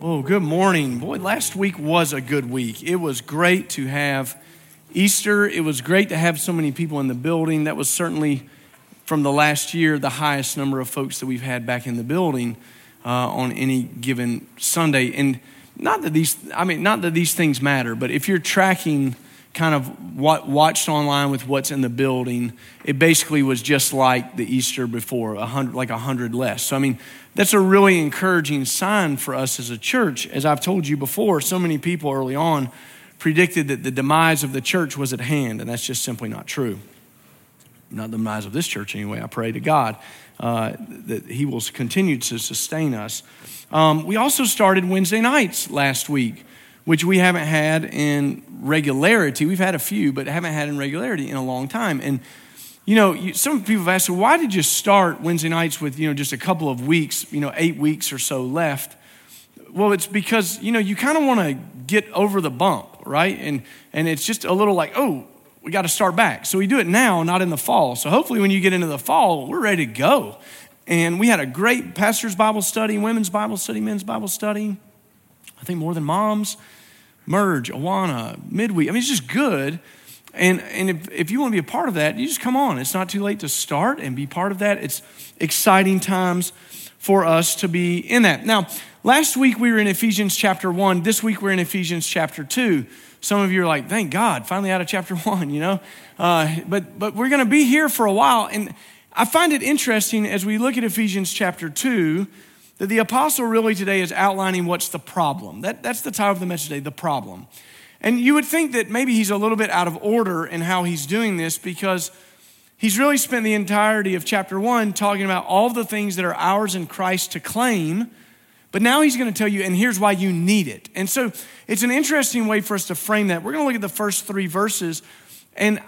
Oh, good morning. Boy, last week was a good week. It was great to have Easter. It was great to have so many people in the building. That was certainly from the last year the highest number of folks that we've had back in the building uh, on any given Sunday. And not that these, I mean, not that these things matter, but if you're tracking kind of watched online with what's in the building, it basically was just like the Easter before, a hundred, like a hundred less. So I mean, that's a really encouraging sign for us as a church. As I've told you before, so many people early on predicted that the demise of the church was at hand, and that's just simply not true. Not the demise of this church, anyway. I pray to God uh, that He will continue to sustain us. Um, we also started Wednesday nights last week, which we haven't had in regularity. We've had a few, but haven't had in regularity in a long time. And you know, you, some people have asked, so why did you start Wednesday nights with, you know, just a couple of weeks, you know, eight weeks or so left? Well, it's because, you know, you kind of want to get over the bump, right? And, and it's just a little like, oh, we got to start back. So we do it now, not in the fall. So hopefully when you get into the fall, we're ready to go. And we had a great pastor's Bible study, women's Bible study, men's Bible study. I think more than moms, merge, Awana, midweek. I mean, it's just good. And, and if, if you want to be a part of that, you just come on. It's not too late to start and be part of that. It's exciting times for us to be in that. Now, last week we were in Ephesians chapter 1. This week we're in Ephesians chapter 2. Some of you are like, thank God, finally out of chapter 1, you know? Uh, but, but we're going to be here for a while. And I find it interesting as we look at Ephesians chapter 2 that the apostle really today is outlining what's the problem. That, that's the title of the message today, the problem. And you would think that maybe he's a little bit out of order in how he's doing this because he's really spent the entirety of chapter one talking about all the things that are ours in Christ to claim. But now he's going to tell you, and here's why you need it. And so it's an interesting way for us to frame that. We're going to look at the first three verses. And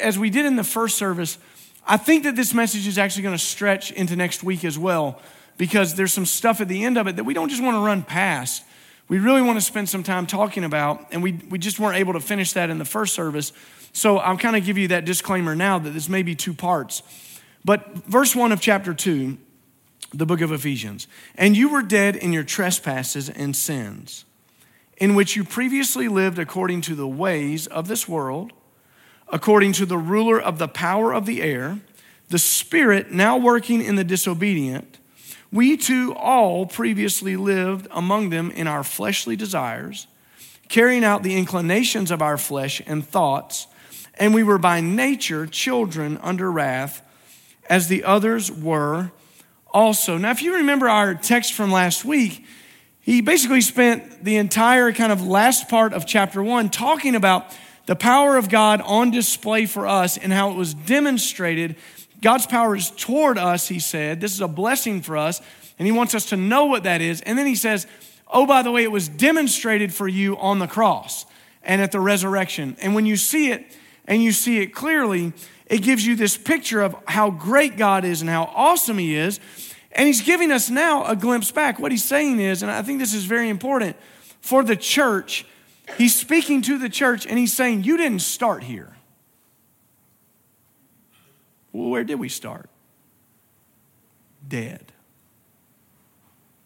as we did in the first service, I think that this message is actually going to stretch into next week as well because there's some stuff at the end of it that we don't just want to run past we really want to spend some time talking about, and we, we just weren't able to finish that in the first service. So I'll kind of give you that disclaimer now that this may be two parts. But verse 1 of chapter 2, the book of Ephesians, and you were dead in your trespasses and sins, in which you previously lived according to the ways of this world, according to the ruler of the power of the air, the spirit now working in the disobedient we too all previously lived among them in our fleshly desires, carrying out the inclinations of our flesh and thoughts, and we were by nature children under wrath, as the others were also. Now, if you remember our text from last week, he basically spent the entire kind of last part of chapter one talking about the power of God on display for us and how it was demonstrated God's power is toward us, he said. This is a blessing for us, and he wants us to know what that is. And then he says, Oh, by the way, it was demonstrated for you on the cross and at the resurrection. And when you see it, and you see it clearly, it gives you this picture of how great God is and how awesome He is. And He's giving us now a glimpse back. What He's saying is, and I think this is very important for the church, He's speaking to the church and He's saying, You didn't start here. Where did we start? Dead.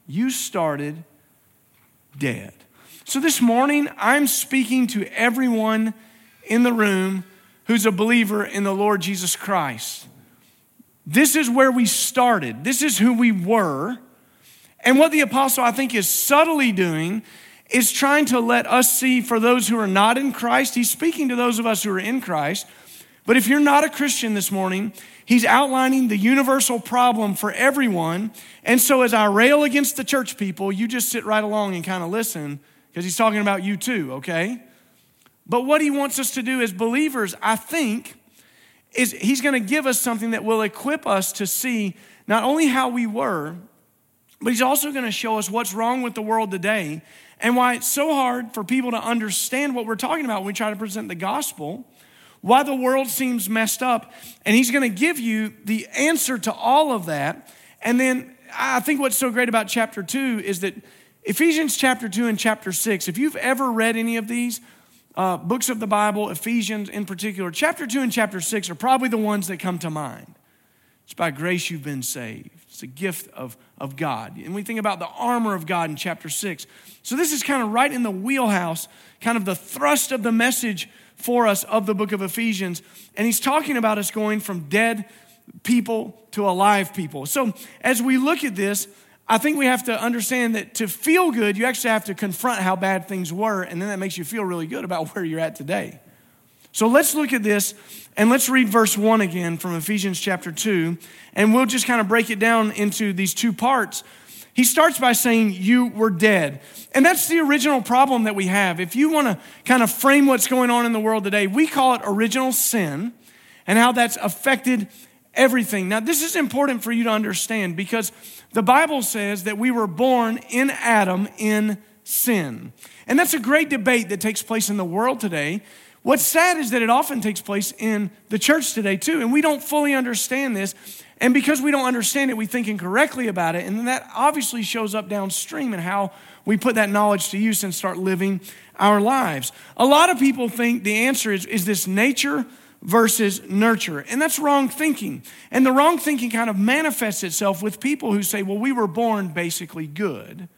You started dead. So this morning, I'm speaking to everyone in the room who's a believer in the Lord Jesus Christ. This is where we started, this is who we were. And what the apostle, I think, is subtly doing is trying to let us see for those who are not in Christ. He's speaking to those of us who are in Christ but if you're not a Christian this morning, he's outlining the universal problem for everyone. And so as I rail against the church people, you just sit right along and kind of listen because he's talking about you too, okay? But what he wants us to do as believers, I think, is he's going to give us something that will equip us to see not only how we were, but he's also going to show us what's wrong with the world today and why it's so hard for people to understand what we're talking about when we try to present the gospel why the world seems messed up. And he's going to give you the answer to all of that. And then I think what's so great about chapter two is that Ephesians chapter two and chapter six, if you've ever read any of these uh, books of the Bible, Ephesians in particular, chapter two and chapter six are probably the ones that come to mind. It's by grace you've been saved. It's a gift of, of God. And we think about the armor of God in chapter 6. So this is kind of right in the wheelhouse, kind of the thrust of the message for us of the book of Ephesians. And he's talking about us going from dead people to alive people. So as we look at this, I think we have to understand that to feel good, you actually have to confront how bad things were, and then that makes you feel really good about where you're at today. So let's look at this and let's read verse 1 again from Ephesians chapter 2, and we'll just kind of break it down into these two parts. He starts by saying, You were dead. And that's the original problem that we have. If you want to kind of frame what's going on in the world today, we call it original sin and how that's affected everything. Now, this is important for you to understand because the Bible says that we were born in Adam in sin. And that's a great debate that takes place in the world today What's sad is that it often takes place in the church today, too, and we don't fully understand this. And because we don't understand it, we think incorrectly about it. And then that obviously shows up downstream in how we put that knowledge to use and start living our lives. A lot of people think the answer is, is this nature versus nurture. And that's wrong thinking. And the wrong thinking kind of manifests itself with people who say, well, we were born basically good.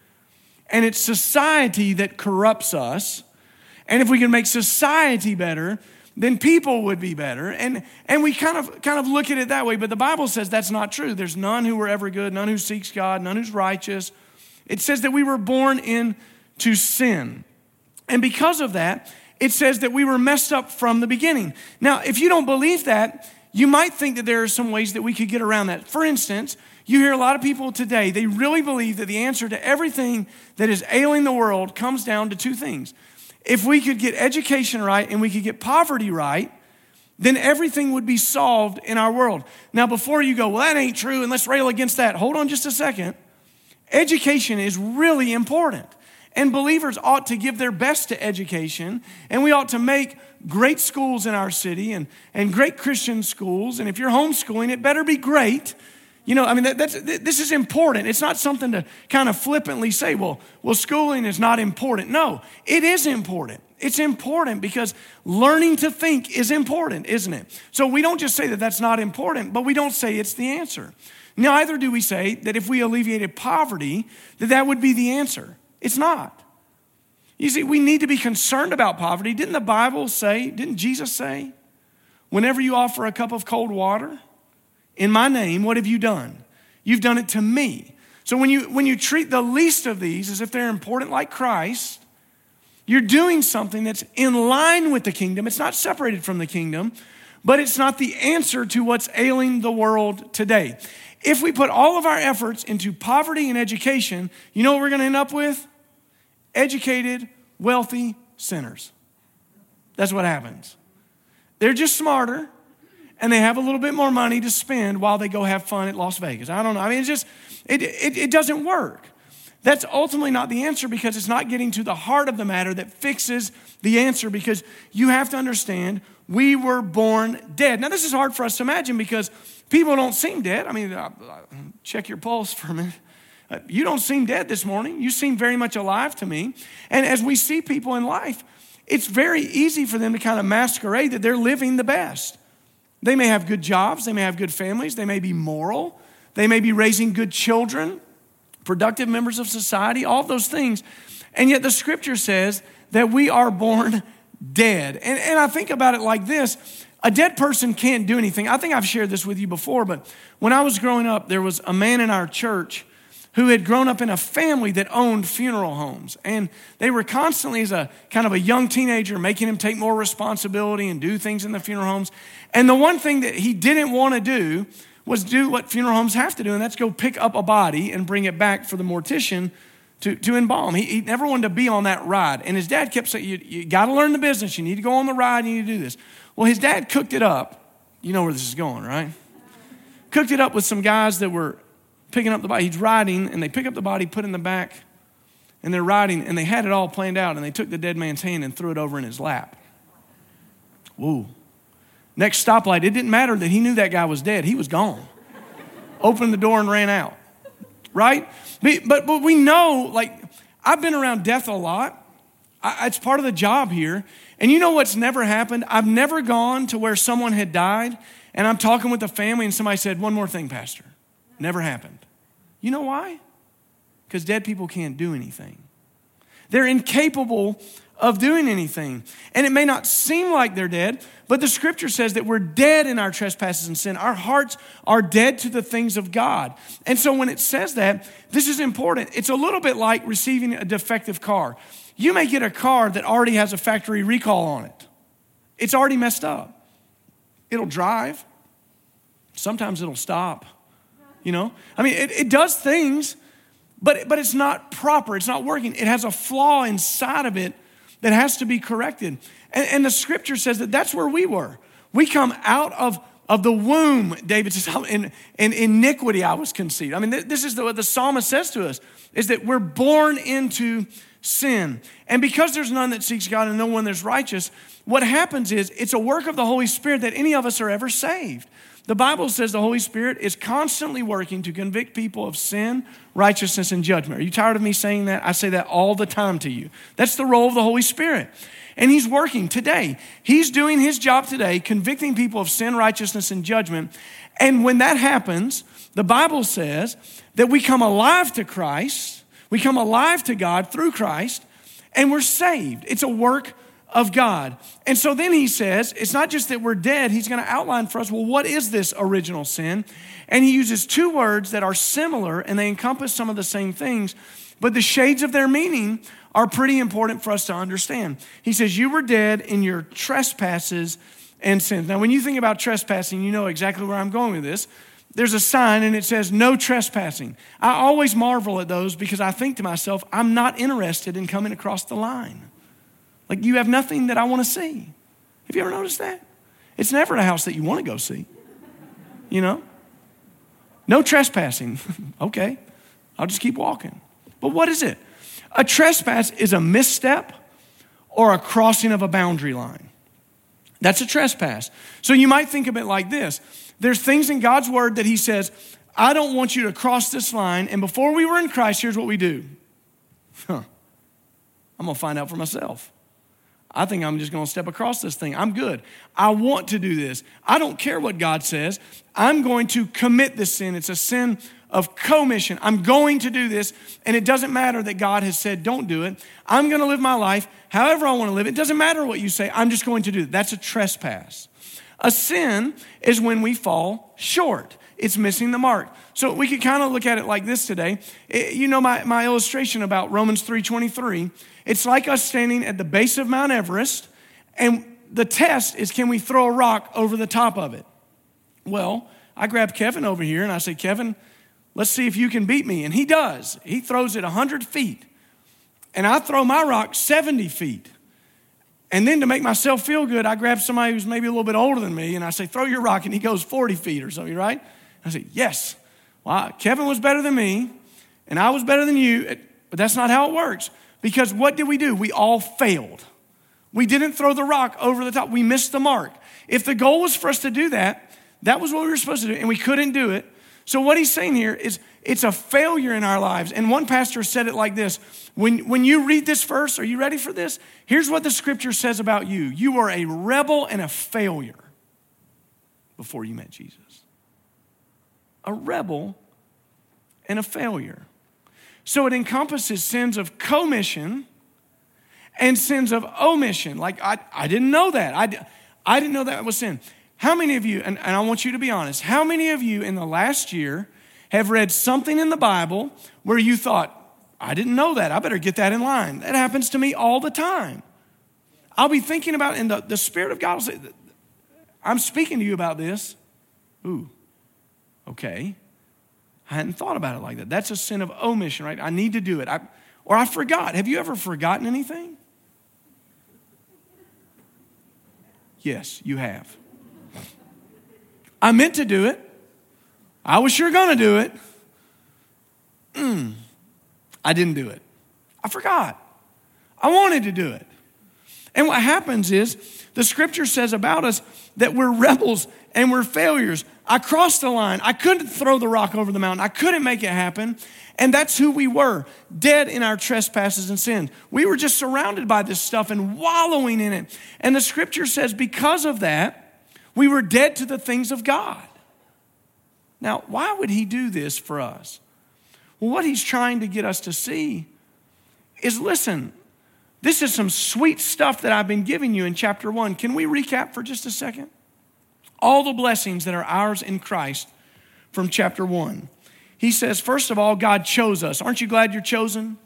And it's society that corrupts us and if we can make society better, then people would be better. And, and we kind of, kind of look at it that way, but the Bible says that's not true. There's none who were ever good, none who seeks God, none who's righteous. It says that we were born into sin. And because of that, it says that we were messed up from the beginning. Now, if you don't believe that, you might think that there are some ways that we could get around that. For instance, you hear a lot of people today, they really believe that the answer to everything that is ailing the world comes down to two things if we could get education right and we could get poverty right, then everything would be solved in our world. Now, before you go, well, that ain't true, and let's rail against that, hold on just a second. Education is really important. And believers ought to give their best to education, and we ought to make great schools in our city and, and great Christian schools. And if you're homeschooling, it better be great you know, I mean, that, that's, this is important. It's not something to kind of flippantly say, well, well, schooling is not important. No, it is important. It's important because learning to think is important, isn't it? So we don't just say that that's not important, but we don't say it's the answer. Neither do we say that if we alleviated poverty, that that would be the answer. It's not. You see, we need to be concerned about poverty. Didn't the Bible say, didn't Jesus say, whenever you offer a cup of cold water, in my name, what have you done? You've done it to me. So when you, when you treat the least of these as if they're important like Christ, you're doing something that's in line with the kingdom. It's not separated from the kingdom, but it's not the answer to what's ailing the world today. If we put all of our efforts into poverty and education, you know what we're going to end up with? Educated, wealthy sinners. That's what happens. They're just smarter, and they have a little bit more money to spend while they go have fun at Las Vegas. I don't know. I mean, it's just, it, it, it doesn't work. That's ultimately not the answer because it's not getting to the heart of the matter that fixes the answer because you have to understand we were born dead. Now, this is hard for us to imagine because people don't seem dead. I mean, check your pulse for a minute. Uh, you don't seem dead this morning. You seem very much alive to me. And as we see people in life, it's very easy for them to kind of masquerade that they're living the best. They may have good jobs, they may have good families, they may be moral, they may be raising good children, productive members of society, all those things. And yet the scripture says that we are born dead. And, and I think about it like this a dead person can't do anything. I think I've shared this with you before, but when I was growing up, there was a man in our church who had grown up in a family that owned funeral homes. And they were constantly, as a kind of a young teenager, making him take more responsibility and do things in the funeral homes. And the one thing that he didn't want to do was do what funeral homes have to do, and that's go pick up a body and bring it back for the mortician to, to embalm. He, he never wanted to be on that ride. And his dad kept saying, You, you got to learn the business. You need to go on the ride. You need to do this. Well, his dad cooked it up. You know where this is going, right? Cooked it up with some guys that were picking up the body. He's riding, and they pick up the body, put in the back, and they're riding, and they had it all planned out, and they took the dead man's hand and threw it over in his lap. Whoa. Next stoplight, it didn't matter that he knew that guy was dead. He was gone. Opened the door and ran out. Right? But, but we know, like, I've been around death a lot. I, it's part of the job here. And you know what's never happened? I've never gone to where someone had died and I'm talking with the family and somebody said, One more thing, Pastor. Never happened. You know why? Because dead people can't do anything. They're incapable of doing anything. And it may not seem like they're dead, but the scripture says that we're dead in our trespasses and sin. Our hearts are dead to the things of God. And so when it says that, this is important. It's a little bit like receiving a defective car. You may get a car that already has a factory recall on it, it's already messed up. It'll drive, sometimes it'll stop. You know, I mean, it, it does things, but, but it's not proper, it's not working. It has a flaw inside of it that has to be corrected. And, and the scripture says that that's where we were. We come out of, of the womb, David says, in, in iniquity I was conceived. I mean, this is the, what the psalmist says to us, is that we're born into sin. And because there's none that seeks God and no one that's righteous, what happens is it's a work of the Holy Spirit that any of us are ever saved. The Bible says the Holy Spirit is constantly working to convict people of sin, righteousness, and judgment. Are you tired of me saying that? I say that all the time to you. That's the role of the Holy Spirit. And He's working today. He's doing His job today, convicting people of sin, righteousness, and judgment. And when that happens, the Bible says that we come alive to Christ, we come alive to God through Christ, and we're saved. It's a work of God. And so then he says, it's not just that we're dead, he's going to outline for us, well, what is this original sin? And he uses two words that are similar and they encompass some of the same things, but the shades of their meaning are pretty important for us to understand. He says, You were dead in your trespasses and sins. Now, when you think about trespassing, you know exactly where I'm going with this. There's a sign and it says, No trespassing. I always marvel at those because I think to myself, I'm not interested in coming across the line. Like you have nothing that I want to see. Have you ever noticed that? It's never a house that you want to go see. You know? No trespassing. okay, I'll just keep walking. But what is it? A trespass is a misstep or a crossing of a boundary line. That's a trespass. So you might think of it like this there's things in God's word that He says, I don't want you to cross this line. And before we were in Christ, here's what we do. Huh. I'm going to find out for myself. I think I'm just going to step across this thing. I'm good. I want to do this. I don't care what God says. I'm going to commit this sin. It's a sin of commission. I'm going to do this, and it doesn't matter that God has said, don't do it. I'm going to live my life however I want to live. It doesn't matter what you say. I'm just going to do it. That's a trespass. A sin is when we fall short. It's missing the mark. So we could kind of look at it like this today. It, you know my, my illustration about Romans 3.23 it's like us standing at the base of Mount Everest, and the test is can we throw a rock over the top of it? Well, I grab Kevin over here and I say, Kevin, let's see if you can beat me. And he does. He throws it 100 feet. And I throw my rock 70 feet. And then to make myself feel good, I grab somebody who's maybe a little bit older than me and I say, throw your rock. And he goes 40 feet or something, right? I say, yes. Well, Kevin was better than me and I was better than you, but that's not how it works. Because what did we do? We all failed. We didn't throw the rock over the top. We missed the mark. If the goal was for us to do that, that was what we were supposed to do, and we couldn't do it. So, what he's saying here is it's a failure in our lives. And one pastor said it like this when, when you read this verse, are you ready for this? Here's what the scripture says about you you are a rebel and a failure before you met Jesus. A rebel and a failure. So it encompasses sins of commission and sins of omission. Like, I, I didn't know that. I, I didn't know that was sin. How many of you, and, and I want you to be honest, how many of you in the last year have read something in the Bible where you thought, I didn't know that. I better get that in line. That happens to me all the time. I'll be thinking about, and the, the Spirit of God will say, I'm speaking to you about this. Ooh, okay. I hadn't thought about it like that. That's a sin of omission, right? I need to do it. I, or I forgot. Have you ever forgotten anything? Yes, you have. I meant to do it. I was sure going to do it. Mm. I didn't do it. I forgot. I wanted to do it. And what happens is the scripture says about us that we're rebels and we're failures. I crossed the line. I couldn't throw the rock over the mountain. I couldn't make it happen. And that's who we were, dead in our trespasses and sins. We were just surrounded by this stuff and wallowing in it. And the scripture says because of that, we were dead to the things of God. Now, why would he do this for us? Well, what he's trying to get us to see is listen, this is some sweet stuff that I've been giving you in chapter one. Can we recap for just a second? All the blessings that are ours in Christ from chapter one. He says, first of all, God chose us. Aren't you glad you're chosen?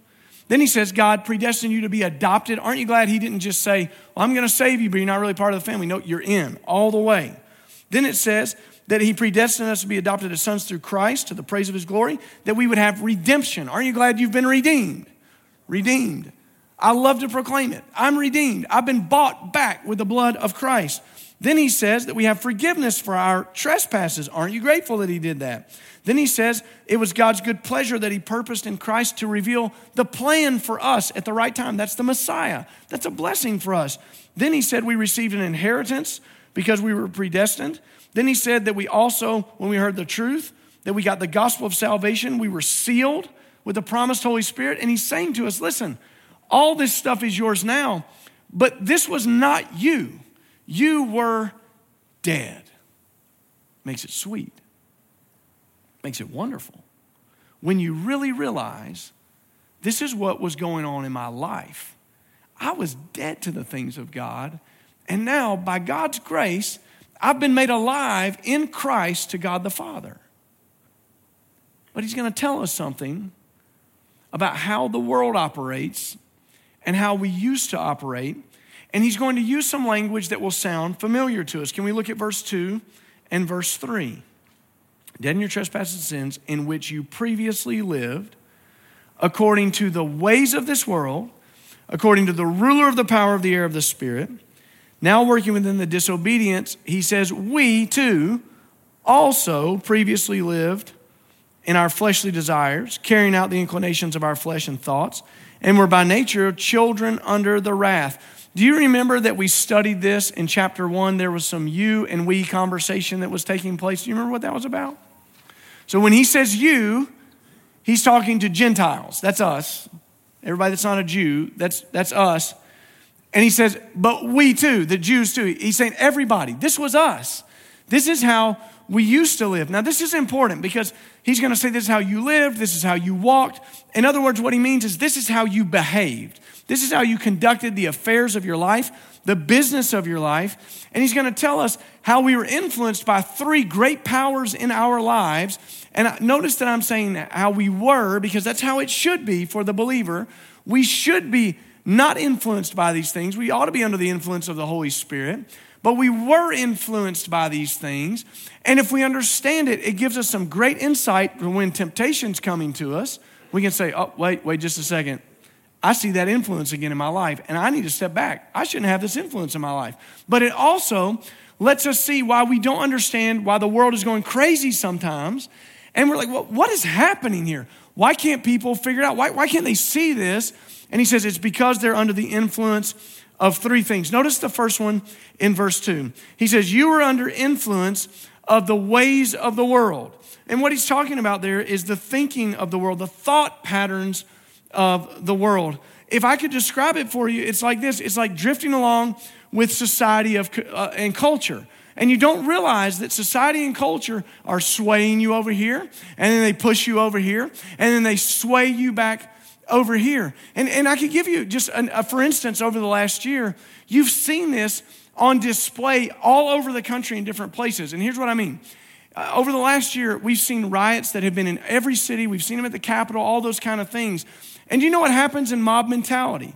Then he says, God predestined you to be adopted. Aren't you glad he didn't just say, well, I'm going to save you, but you're not really part of the family? No, you're in all the way. Then it says that he predestined us to be adopted as sons through Christ to the praise of his glory, that we would have redemption. Aren't you glad you've been redeemed? Redeemed. I love to proclaim it. I'm redeemed. I've been bought back with the blood of Christ. Then he says that we have forgiveness for our trespasses. Aren't you grateful that he did that? Then he says it was God's good pleasure that he purposed in Christ to reveal the plan for us at the right time. That's the Messiah. That's a blessing for us. Then he said we received an inheritance because we were predestined. Then he said that we also, when we heard the truth, that we got the gospel of salvation, we were sealed with the promised Holy Spirit. And he's saying to us, listen, all this stuff is yours now, but this was not you. You were dead. Makes it sweet, makes it wonderful. When you really realize this is what was going on in my life, I was dead to the things of God. And now, by God's grace, I've been made alive in Christ to God the Father. But He's going to tell us something about how the world operates and how we used to operate and he's going to use some language that will sound familiar to us. Can we look at verse 2 and verse 3? Dead in your trespasses and sins, in which you previously lived, according to the ways of this world, according to the ruler of the power of the air of the Spirit, now working within the disobedience, he says, We too also previously lived in our fleshly desires, carrying out the inclinations of our flesh and thoughts, and were by nature children under the wrath. Do you remember that we studied this in chapter one? There was some you and we conversation that was taking place. Do you remember what that was about? So when he says you, he's talking to Gentiles. That's us. Everybody that's not a Jew, that's, that's us. And he says, but we too, the Jews too. He's saying everybody. This was us. This is how we used to live. Now, this is important because he's going to say this is how you lived, this is how you walked. In other words, what he means is this is how you behaved. This is how you conducted the affairs of your life, the business of your life. And he's going to tell us how we were influenced by three great powers in our lives. And notice that I'm saying how we were because that's how it should be for the believer. We should be not influenced by these things. We ought to be under the influence of the Holy Spirit. But we were influenced by these things. And if we understand it, it gives us some great insight when temptation's coming to us. We can say, oh, wait, wait just a second. I see that influence again in my life, and I need to step back. I shouldn't have this influence in my life. But it also lets us see why we don't understand why the world is going crazy sometimes. And we're like, well, what is happening here? Why can't people figure it out? Why, why can't they see this? And he says it's because they're under the influence of three things. Notice the first one in verse 2. He says, You are under influence of the ways of the world. And what he's talking about there is the thinking of the world, the thought patterns of the world. If I could describe it for you, it's like this it's like drifting along with society of, uh, and culture. And you don't realize that society and culture are swaying you over here, and then they push you over here, and then they sway you back over here. And, and I could give you just, an, a, for instance, over the last year, you've seen this on display all over the country in different places. And here's what I mean. Uh, over the last year, we've seen riots that have been in every city. We've seen them at the Capitol, all those kind of things. And you know what happens in mob mentality?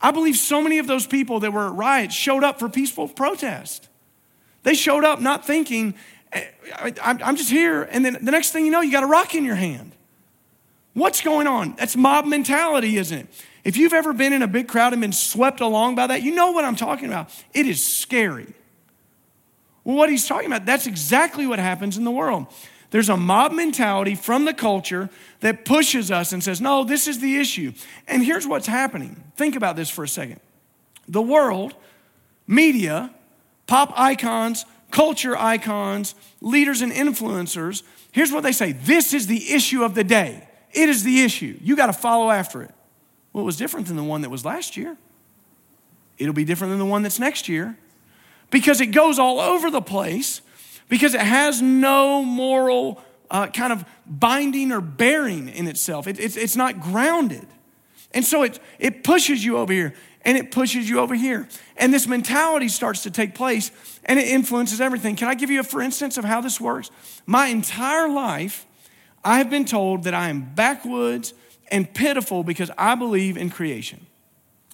I believe so many of those people that were at riots showed up for peaceful protest. They showed up not thinking, eh, I'm just here. And then the next thing you know, you got a rock in your hand. What's going on? That's mob mentality, isn't it? If you've ever been in a big crowd and been swept along by that, you know what I'm talking about. It is scary. Well, what he's talking about, that's exactly what happens in the world. There's a mob mentality from the culture that pushes us and says, no, this is the issue. And here's what's happening. Think about this for a second. The world, media, pop icons, culture icons, leaders and influencers, here's what they say this is the issue of the day. It is the issue. You got to follow after it. Well, it was different than the one that was last year. It'll be different than the one that's next year because it goes all over the place, because it has no moral uh, kind of binding or bearing in itself. It, it's, it's not grounded. And so it, it pushes you over here and it pushes you over here. And this mentality starts to take place and it influences everything. Can I give you a for instance of how this works? My entire life, I have been told that I am backwoods and pitiful because I believe in creation.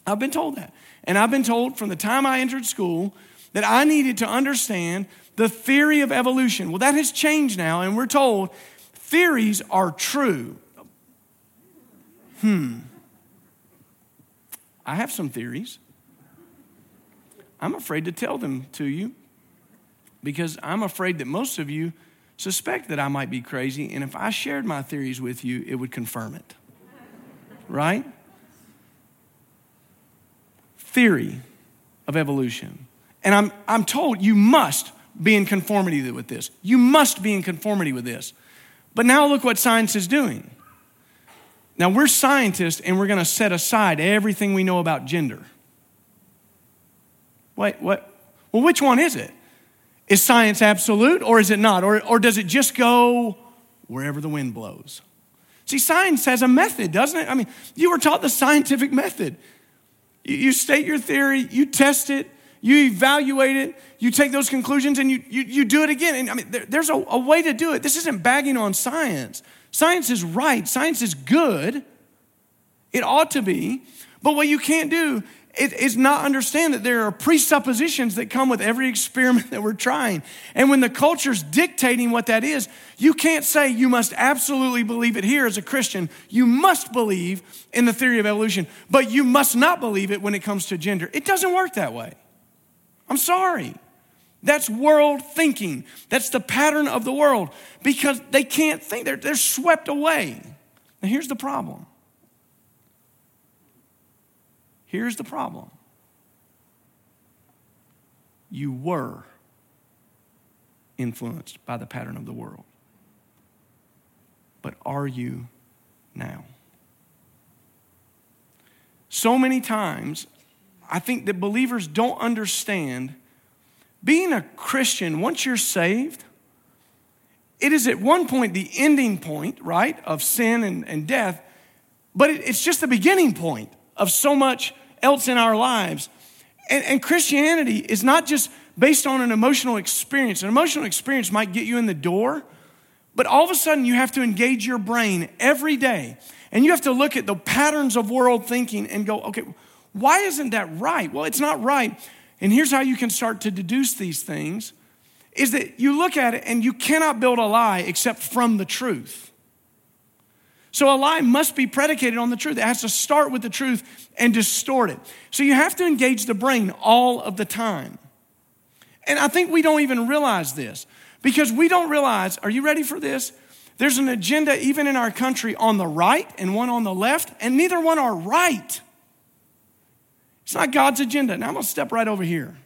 I've been told that. And I've been told from the time I entered school that I needed to understand the theory of evolution. Well, that has changed now, and we're told theories are true. Hmm. I have some theories. I'm afraid to tell them to you because I'm afraid that most of you suspect that I might be crazy, and if I shared my theories with you, it would confirm it. Right? Theory of evolution. And I'm, I'm told you must be in conformity with this. You must be in conformity with this. But now look what science is doing. Now we're scientists and we're going to set aside everything we know about gender. Wait, what? Well, which one is it? Is science absolute or is it not? Or, or does it just go wherever the wind blows? See, science has a method, doesn't it? I mean, you were taught the scientific method. You, you state your theory, you test it, you evaluate it, you take those conclusions, and you, you, you do it again. And I mean, there, there's a, a way to do it. This isn't bagging on science. Science is right, science is good. It ought to be. But what you can't do it is not understand that there are presuppositions that come with every experiment that we're trying. And when the culture's dictating what that is, you can't say you must absolutely believe it here as a Christian. You must believe in the theory of evolution, but you must not believe it when it comes to gender. It doesn't work that way. I'm sorry. That's world thinking. That's the pattern of the world because they can't think. They're, they're swept away. Now, here's the problem. Here's the problem. You were influenced by the pattern of the world. But are you now? So many times, I think that believers don't understand being a Christian, once you're saved, it is at one point the ending point, right, of sin and, and death, but it, it's just the beginning point of so much else in our lives. And, and Christianity is not just based on an emotional experience. An emotional experience might get you in the door, but all of a sudden you have to engage your brain every day. And you have to look at the patterns of world thinking and go, okay, why isn't that right? Well, it's not right. And here's how you can start to deduce these things is that you look at it and you cannot build a lie except from the truth. So a lie must be predicated on the truth. It has to start with the truth and distort it. So you have to engage the brain all of the time. And I think we don't even realize this because we don't realize, are you ready for this? There's an agenda even in our country on the right and one on the left, and neither one are right. It's not God's agenda. Now I'm going to step right over here.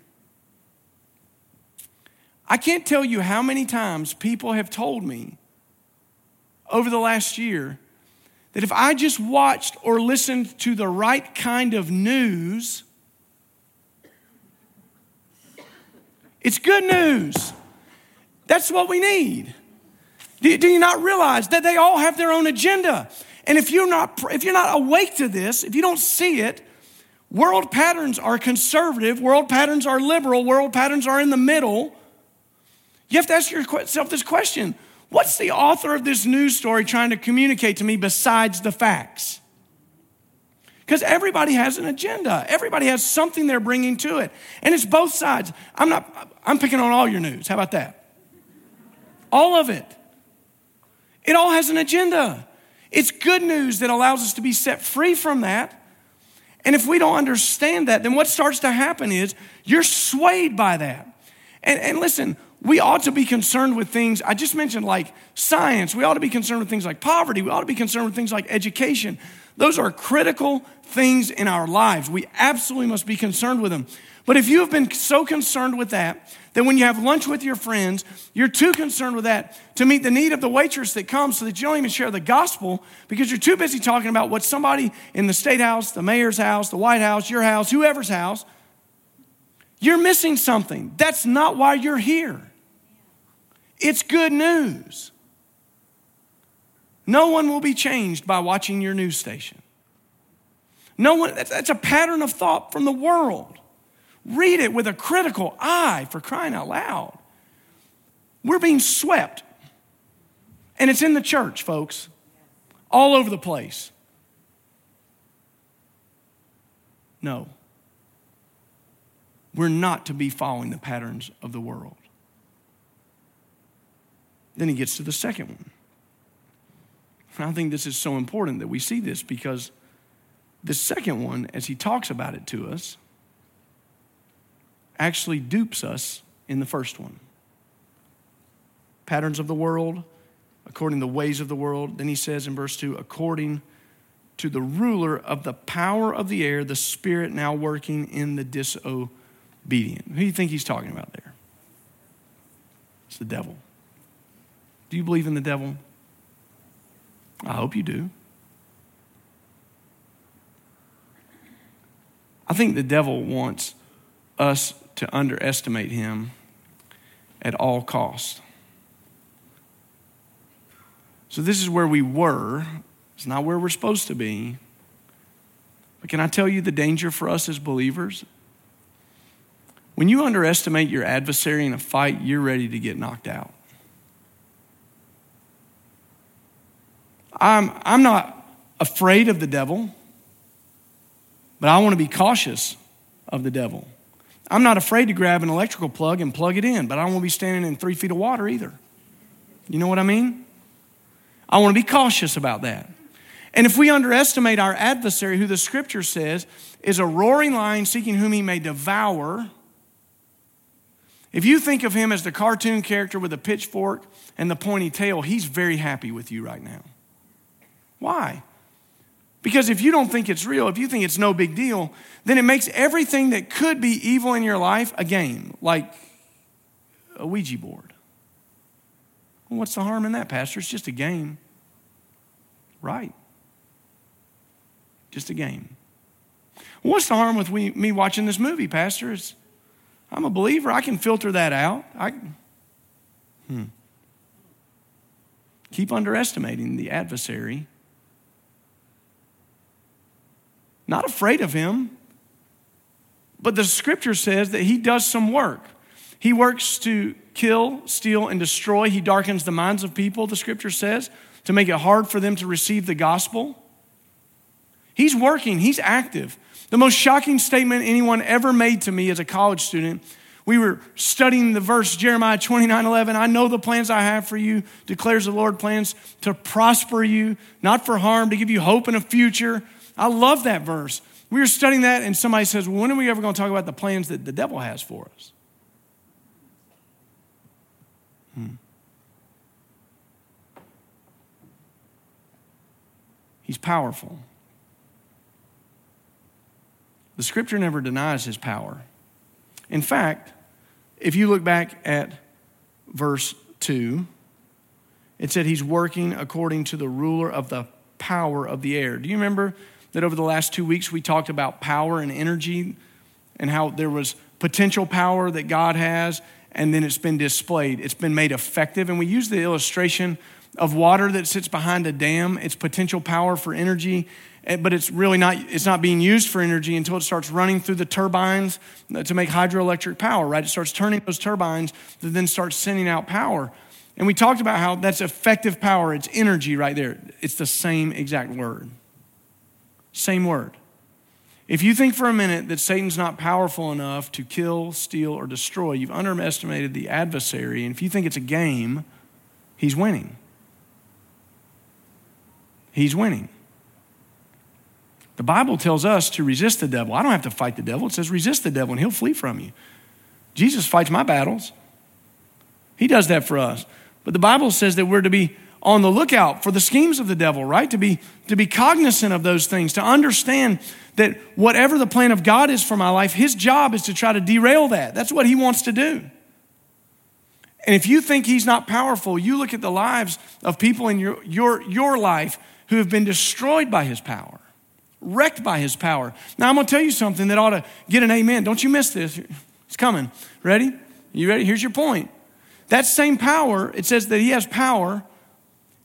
I can't tell you how many times people have told me over the last year that if I just watched or listened to the right kind of news, it's good news. That's what we need. Do, do you not realize that they all have their own agenda? And if you're not if you're not awake to this, if you don't see it, World patterns are conservative, world patterns are liberal, world patterns are in the middle. You have to ask yourself this question What's the author of this news story trying to communicate to me besides the facts? Because everybody has an agenda. Everybody has something they're bringing to it. And it's both sides. I'm not, I'm picking on all your news. How about that? All of it. It all has an agenda. It's good news that allows us to be set free from that and if we don't understand that, then what starts to happen is you're swayed by that. And, and listen, we ought to be concerned with things, I just mentioned like science. We ought to be concerned with things like poverty. We ought to be concerned with things like education. Those are critical things in our lives. We absolutely must be concerned with them. But if you have been so concerned with that, that when you have lunch with your friends, you're too concerned with that to meet the need of the waitress that comes so that you don't even share the gospel because you're too busy talking about what somebody in the state house, the mayor's house, the White House, your house, whoever's house, you're missing something. That's not why you're here. It's good news. No one will be changed by watching your news station. No one, that's a pattern of thought from the world. Read it with a critical eye for crying out loud. We're being swept. And it's in the church, folks, all over the place. No. We're not to be following the patterns of the world. Then he gets to the second one. And I think this is so important that we see this because the second one, as he talks about it to us, actually dupes us in the first one. Patterns of the world, according to the ways of the world. Then he says in verse 2, according to the ruler of the power of the air, the spirit now working in the disobedient. Who do you think he's talking about there? It's the devil. Do you believe in the devil? I hope you do. I think the devil wants us to underestimate him at all cost. So this is where we were. It's not where we're supposed to be. But can I tell you the danger for us as believers? When you underestimate your adversary in a fight, you're ready to get knocked out. I'm, I'm not afraid of the devil, but I want to be cautious of the devil. I'm not afraid to grab an electrical plug and plug it in, but I don't want to be standing in three feet of water either. You know what I mean? I want to be cautious about that. And if we underestimate our adversary, who the scripture says is a roaring lion seeking whom he may devour, if you think of him as the cartoon character with a pitchfork and the pointy tail, he's very happy with you right now. Why? Because if you don't think it's real, if you think it's no big deal, then it makes everything that could be evil in your life a game, like a Ouija board. Well, what's the harm in that, Pastor? It's just a game. Right. Just a game. what's the harm with me watching this movie, Pastor? It's, I'm a believer. I can filter that out. I, hmm. Keep underestimating the adversary not afraid of him. But the scripture says that he does some work. He works to kill, steal, and destroy. He darkens the minds of people, the scripture says, to make it hard for them to receive the gospel. He's working, he's active. The most shocking statement anyone ever made to me as a college student we were studying the verse Jeremiah 29 11. I know the plans I have for you, declares the Lord, plans to prosper you, not for harm, to give you hope and a future. I love that verse. We were studying that, and somebody says, well, When are we ever going to talk about the plans that the devil has for us? Hmm. He's powerful. The scripture never denies his power. In fact, if you look back at verse 2, it said he's working according to the ruler of the power of the air. Do you remember that over the last two weeks we talked about power and energy and how there was potential power that God has, and then it's been displayed. It's been made effective. And we use the illustration of water that sits behind a dam, its potential power for energy, eh, but it's really not, it's not being used for energy until it starts running through the turbines to make hydroelectric power, right? It starts turning those turbines that then starts sending out power. And we talked about how that's effective power, it's energy right there. It's the same exact word. Same word. If you think for a minute that Satan's not powerful enough to kill, steal, or destroy, you've underestimated the adversary. And if you think it's a game, he's winning. He's winning. The Bible tells us to resist the devil. I don't have to fight the devil. It says resist the devil and he'll flee from you. Jesus fights my battles. He does that for us. But the Bible says that we're to be on the lookout for the schemes of the devil, right? To be, to be cognizant of those things, to understand that whatever the plan of God is for my life, his job is to try to derail that. That's what he wants to do. And if you think he's not powerful, you look at the lives of people in your, your, your life who have been destroyed by his power, wrecked by his power. Now, I'm going to tell you something that ought to get an amen. Don't you miss this. It's coming. Ready? You ready? Here's your point. That same power, it says that he has power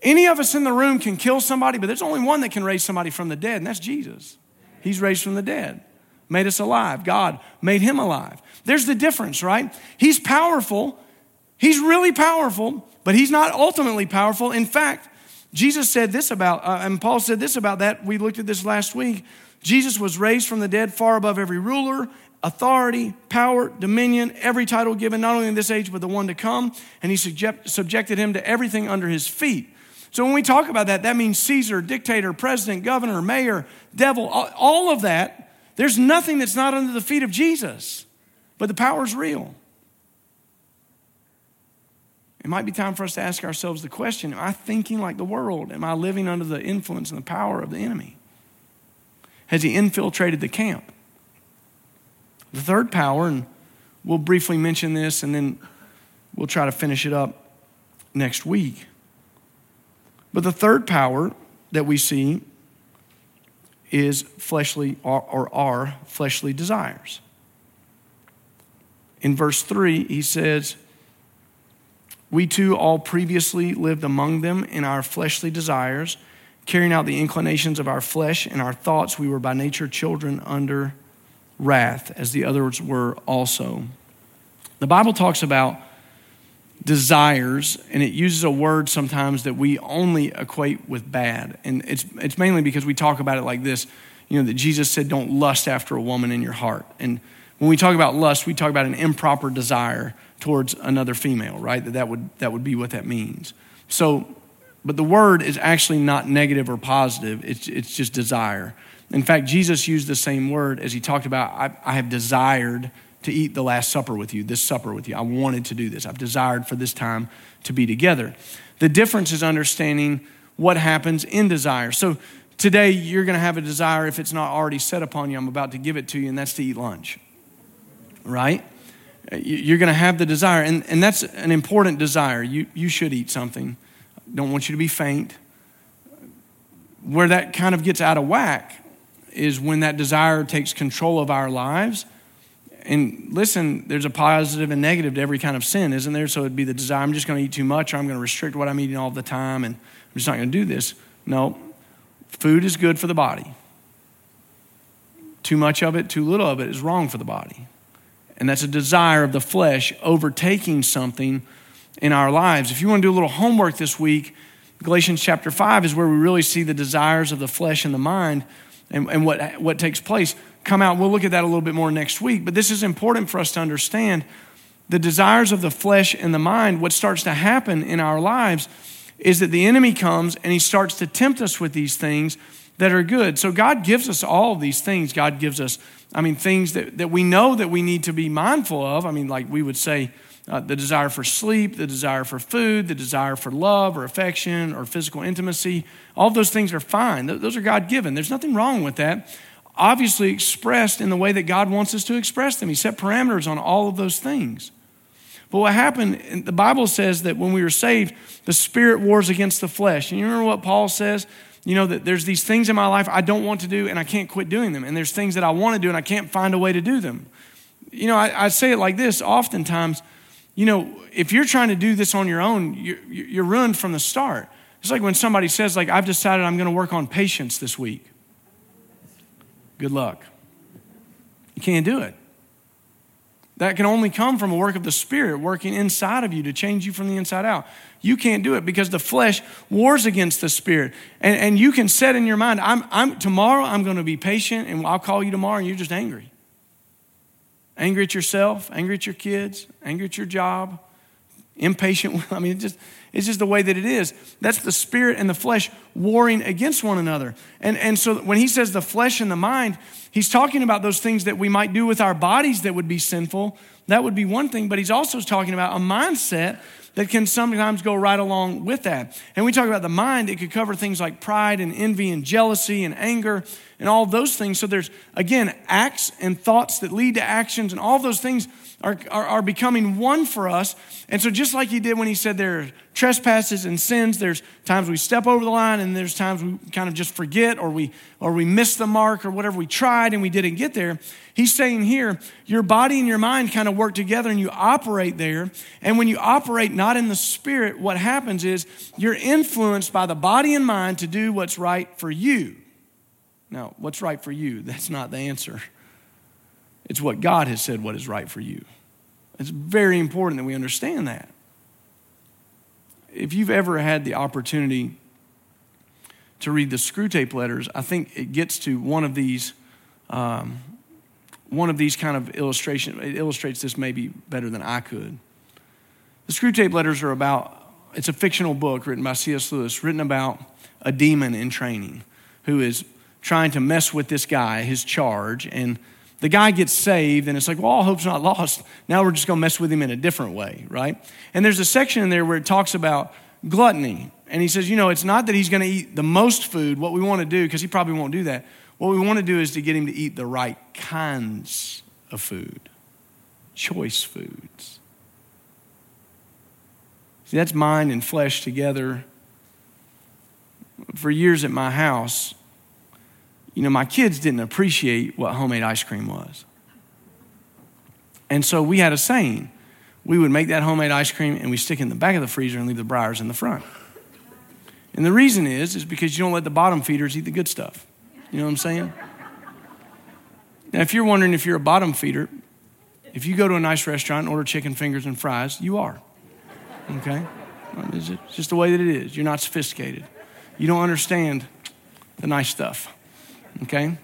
Any of us in the room can kill somebody, but there's only one that can raise somebody from the dead, and that's Jesus. He's raised from the dead, made us alive. God made him alive. There's the difference, right? He's powerful. He's really powerful, but he's not ultimately powerful. In fact, Jesus said this about, uh, and Paul said this about that. We looked at this last week. Jesus was raised from the dead far above every ruler, authority, power, dominion, every title given, not only in this age, but the one to come. And he subject, subjected him to everything under his feet. So when we talk about that, that means Caesar, dictator, president, governor, mayor, devil, all of that. There's nothing that's not under the feet of Jesus, but the power is real. It might be time for us to ask ourselves the question Am I thinking like the world? Am I living under the influence and the power of the enemy? Has he infiltrated the camp? The third power, and we'll briefly mention this and then we'll try to finish it up next week. But the third power that we see is fleshly or, or our fleshly desires. In verse 3, he says, We too all previously lived among them in our fleshly desires, carrying out the inclinations of our flesh and our thoughts. We were by nature children under wrath, as the others were also. The Bible talks about desires, and it uses a word sometimes that we only equate with bad. And it's, it's mainly because we talk about it like this you know, that Jesus said, don't lust after a woman in your heart. And when we talk about lust, we talk about an improper desire towards another female, right? That that would, that would be what that means. So, but the word is actually not negative or positive, it's, it's just desire. In fact, Jesus used the same word as he talked about, I, I have desired to eat the Last Supper with you, this supper with you. I wanted to do this. I've desired for this time to be together. The difference is understanding what happens in desire. So today, you're going to have a desire if it's not already set upon you. I'm about to give it to you, and that's to eat lunch, right? You're going to have the desire, and, and that's an important desire. You, you should eat something. Don't want you to be faint. Where that kind of gets out of whack is when that desire takes control of our lives and listen, there's a positive and negative to every kind of sin, isn't there? So it'd be the desire, I'm just going to eat too much, or I'm going to restrict what I'm eating all the time, and I'm just not going to do this. No, food is good for the body. Too much of it, too little of it is wrong for the body. And that's a desire of the flesh overtaking something in our lives. If you want to do a little homework this week, Galatians chapter 5 is where we really see the desires of the flesh and the mind and, and what, what takes place come out. We'll look at that a little bit more next week. But this is important for us to understand the desires of the flesh and the mind. What starts to happen in our lives is that the enemy comes and he starts to tempt us with these things that are good. So God gives us all of these things. God gives us, I mean, things that, that we know that we need to be mindful of. I mean, like we would say, uh, the desire for sleep, the desire for food, the desire for love or affection or physical intimacy. All those things are fine. Those are God given. There's nothing wrong with that obviously expressed in the way that God wants us to express them. He set parameters on all of those things. But what happened, the Bible says that when we were saved, the spirit wars against the flesh. And you remember what Paul says? You know, that there's these things in my life I don't want to do and I can't quit doing them. And there's things that I want to do and I can't find a way to do them. You know, I, I say it like this oftentimes, you know, if you're trying to do this on your own, you're, you're ruined from the start. It's like when somebody says, like, I've decided I'm going to work on patience this week. Good luck. You can't do it. That can only come from a work of the Spirit working inside of you to change you from the inside out. You can't do it because the flesh wars against the Spirit. And, and you can set in your mind, I'm, I'm, tomorrow I'm going to be patient and I'll call you tomorrow and you're just angry. Angry at yourself, angry at your kids, angry at your job, impatient. I mean, just, it's just the way that it is. That's the spirit and the flesh warring against one another. And, and so when he says the flesh and the mind, he's talking about those things that we might do with our bodies that would be sinful. That would be one thing, but he's also talking about a mindset that can sometimes go right along with that. And we talk about the mind, it could cover things like pride and envy and jealousy and anger and all those things. So there's, again, acts and thoughts that lead to actions, and all those things are, are, are becoming one for us. And so just like he did when he said there are trespasses and sins. There's times we step over the line, and there's times we kind of just forget or we or we miss the mark or whatever we tried and we didn't get there. He's saying here, your body and your mind kind of work together and you operate there. And when you operate not in the spirit, what happens is you're influenced by the body and mind to do what's right for you. Now, what's right for you? That's not the answer. It's what God has said what is right for you. It's very important that we understand that if you've ever had the opportunity to read the Screwtape letters, I think it gets to one of these, um, one of these kind of illustration. It illustrates this maybe better than I could. The Screwtape letters are about. It's a fictional book written by C.S. Lewis, written about a demon in training who is trying to mess with this guy, his charge, and the guy gets saved, and it's like, well, all hope's not lost. Now we're just going to mess with him in a different way, right? And there's a section in there where it talks about gluttony. And he says, you know, it's not that he's going to eat the most food. What we want to do, because he probably won't do that, what we want to do is to get him to eat the right kinds of food, choice foods. See, that's mind and flesh together. For years at my house, you know, my kids didn't appreciate what homemade ice cream was. And so we had a saying. We would make that homemade ice cream and we stick it in the back of the freezer and leave the Breyers in the front. And the reason is, is because you don't let the bottom feeders eat the good stuff. You know what I'm saying? Now, if you're wondering if you're a bottom feeder, if you go to a nice restaurant and order chicken fingers and fries, you are. Okay? It's just the way that it is. You're not sophisticated. You don't understand the nice stuff okay?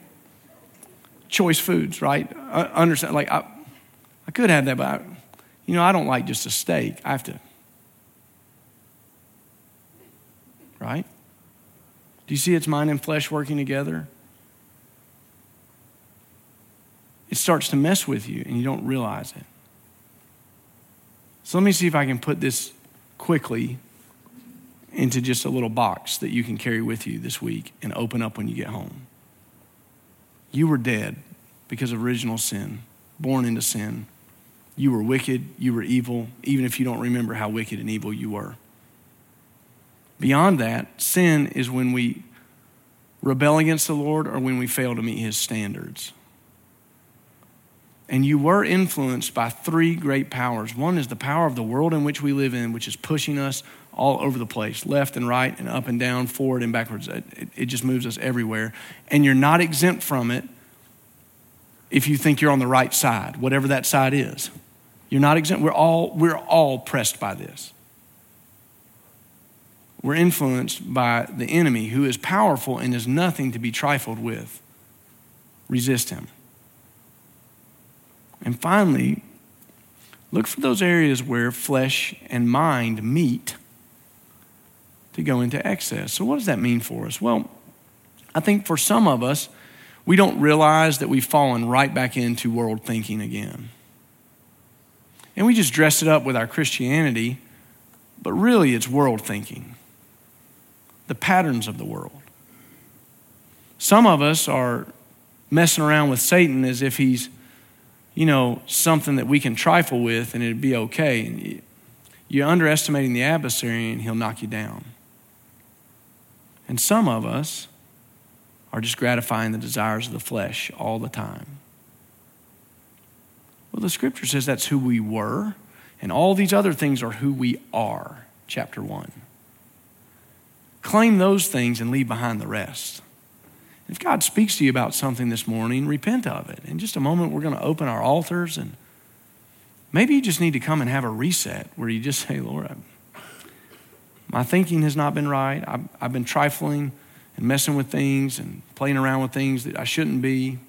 Choice foods, right? I understand, like, I, I could have that, but, I, you know, I don't like just a steak. I have to, right? Do you see it's mind and flesh working together? It starts to mess with you and you don't realize it. So let me see if I can put this quickly into just a little box that you can carry with you this week and open up when you get home. You were dead because of original sin, born into sin. You were wicked, you were evil, even if you don't remember how wicked and evil you were. Beyond that, sin is when we rebel against the Lord or when we fail to meet his standards. And you were influenced by three great powers. One is the power of the world in which we live in, which is pushing us all over the place, left and right and up and down, forward and backwards. It, it, just moves us everywhere. And you're not exempt from it if you think you're on the right side, whatever that side is. You're not exempt. We're all, we're all pressed by this. We're influenced by the enemy who is powerful and is nothing to be trifled with. Resist him. And finally, look for those areas where flesh and mind meet to go into excess. So, what does that mean for us? Well, I think for some of us, we don't realize that we've fallen right back into world thinking again. And we just dress it up with our Christianity, but really it's world thinking, the patterns of the world. Some of us are messing around with Satan as if he's, you know, something that we can trifle with and it'd be okay. You're underestimating the adversary and he'll knock you down. And some of us are just gratifying the desires of the flesh all the time. Well, the scripture says that's who we were, and all these other things are who we are, chapter 1. Claim those things and leave behind the rest. If God speaks to you about something this morning, repent of it. In just a moment, we're going to open our altars, and maybe you just need to come and have a reset where you just say, Lord, my thinking has not been right. I've, I've been trifling and messing with things and playing around with things that I shouldn't be.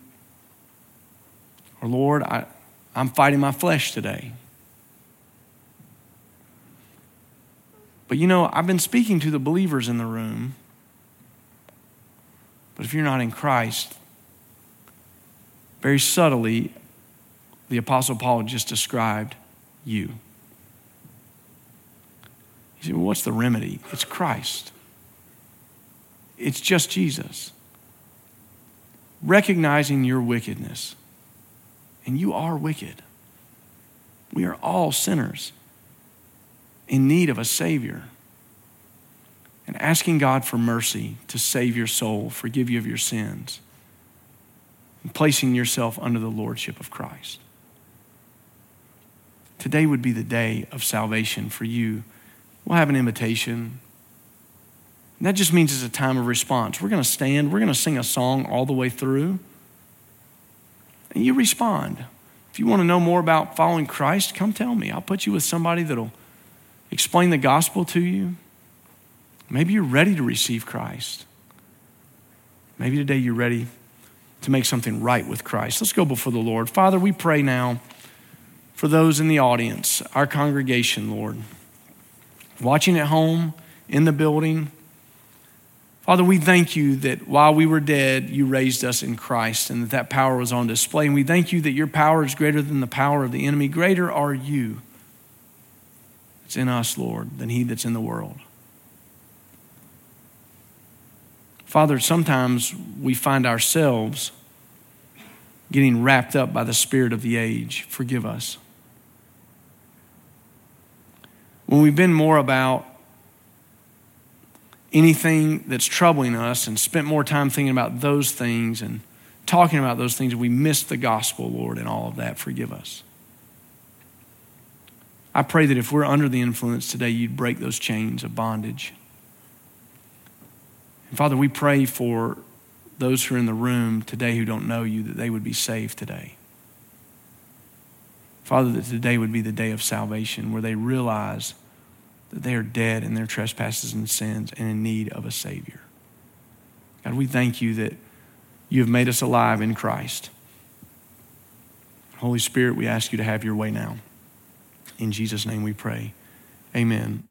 Or, Lord, I, I'm fighting my flesh today. But you know, I've been speaking to the believers in the room. But if you're not in Christ, very subtly, the Apostle Paul just described you. You say, well, what's the remedy? It's Christ. It's just Jesus. Recognizing your wickedness. And you are wicked. We are all sinners. in need of a Savior and asking God for mercy to save your soul, forgive you of your sins, and placing yourself under the Lordship of Christ. Today would be the day of salvation for you. We'll have an invitation. And that just means it's a time of response. We're going to stand, we're going to sing a song all the way through, and you respond. If you want to know more about following Christ, come tell me. I'll put you with somebody that'll explain the gospel to you. Maybe you're ready to receive Christ. Maybe today you're ready to make something right with Christ. Let's go before the Lord. Father, we pray now for those in the audience, our congregation, Lord, watching at home, in the building. Father, we thank you that while we were dead, you raised us in Christ and that that power was on display. And we thank you that your power is greater than the power of the enemy. Greater are you that's in us, Lord, than he that's in the world. Father, sometimes we find ourselves getting wrapped up by the spirit of the age. Forgive us. When we've been more about anything that's troubling us and spent more time thinking about those things and talking about those things, we miss the gospel, Lord, and all of that. Forgive us. I pray that if we're under the influence today, you'd break those chains of bondage. And Father, we pray for those who are in the room today who don't know you that they would be saved today. Father, that today would be the day of salvation where they realize that they are dead in their trespasses and sins and in need of a Savior. God, we thank you that you have made us alive in Christ. Holy Spirit, we ask you to have your way now. In Jesus' name we pray. Amen.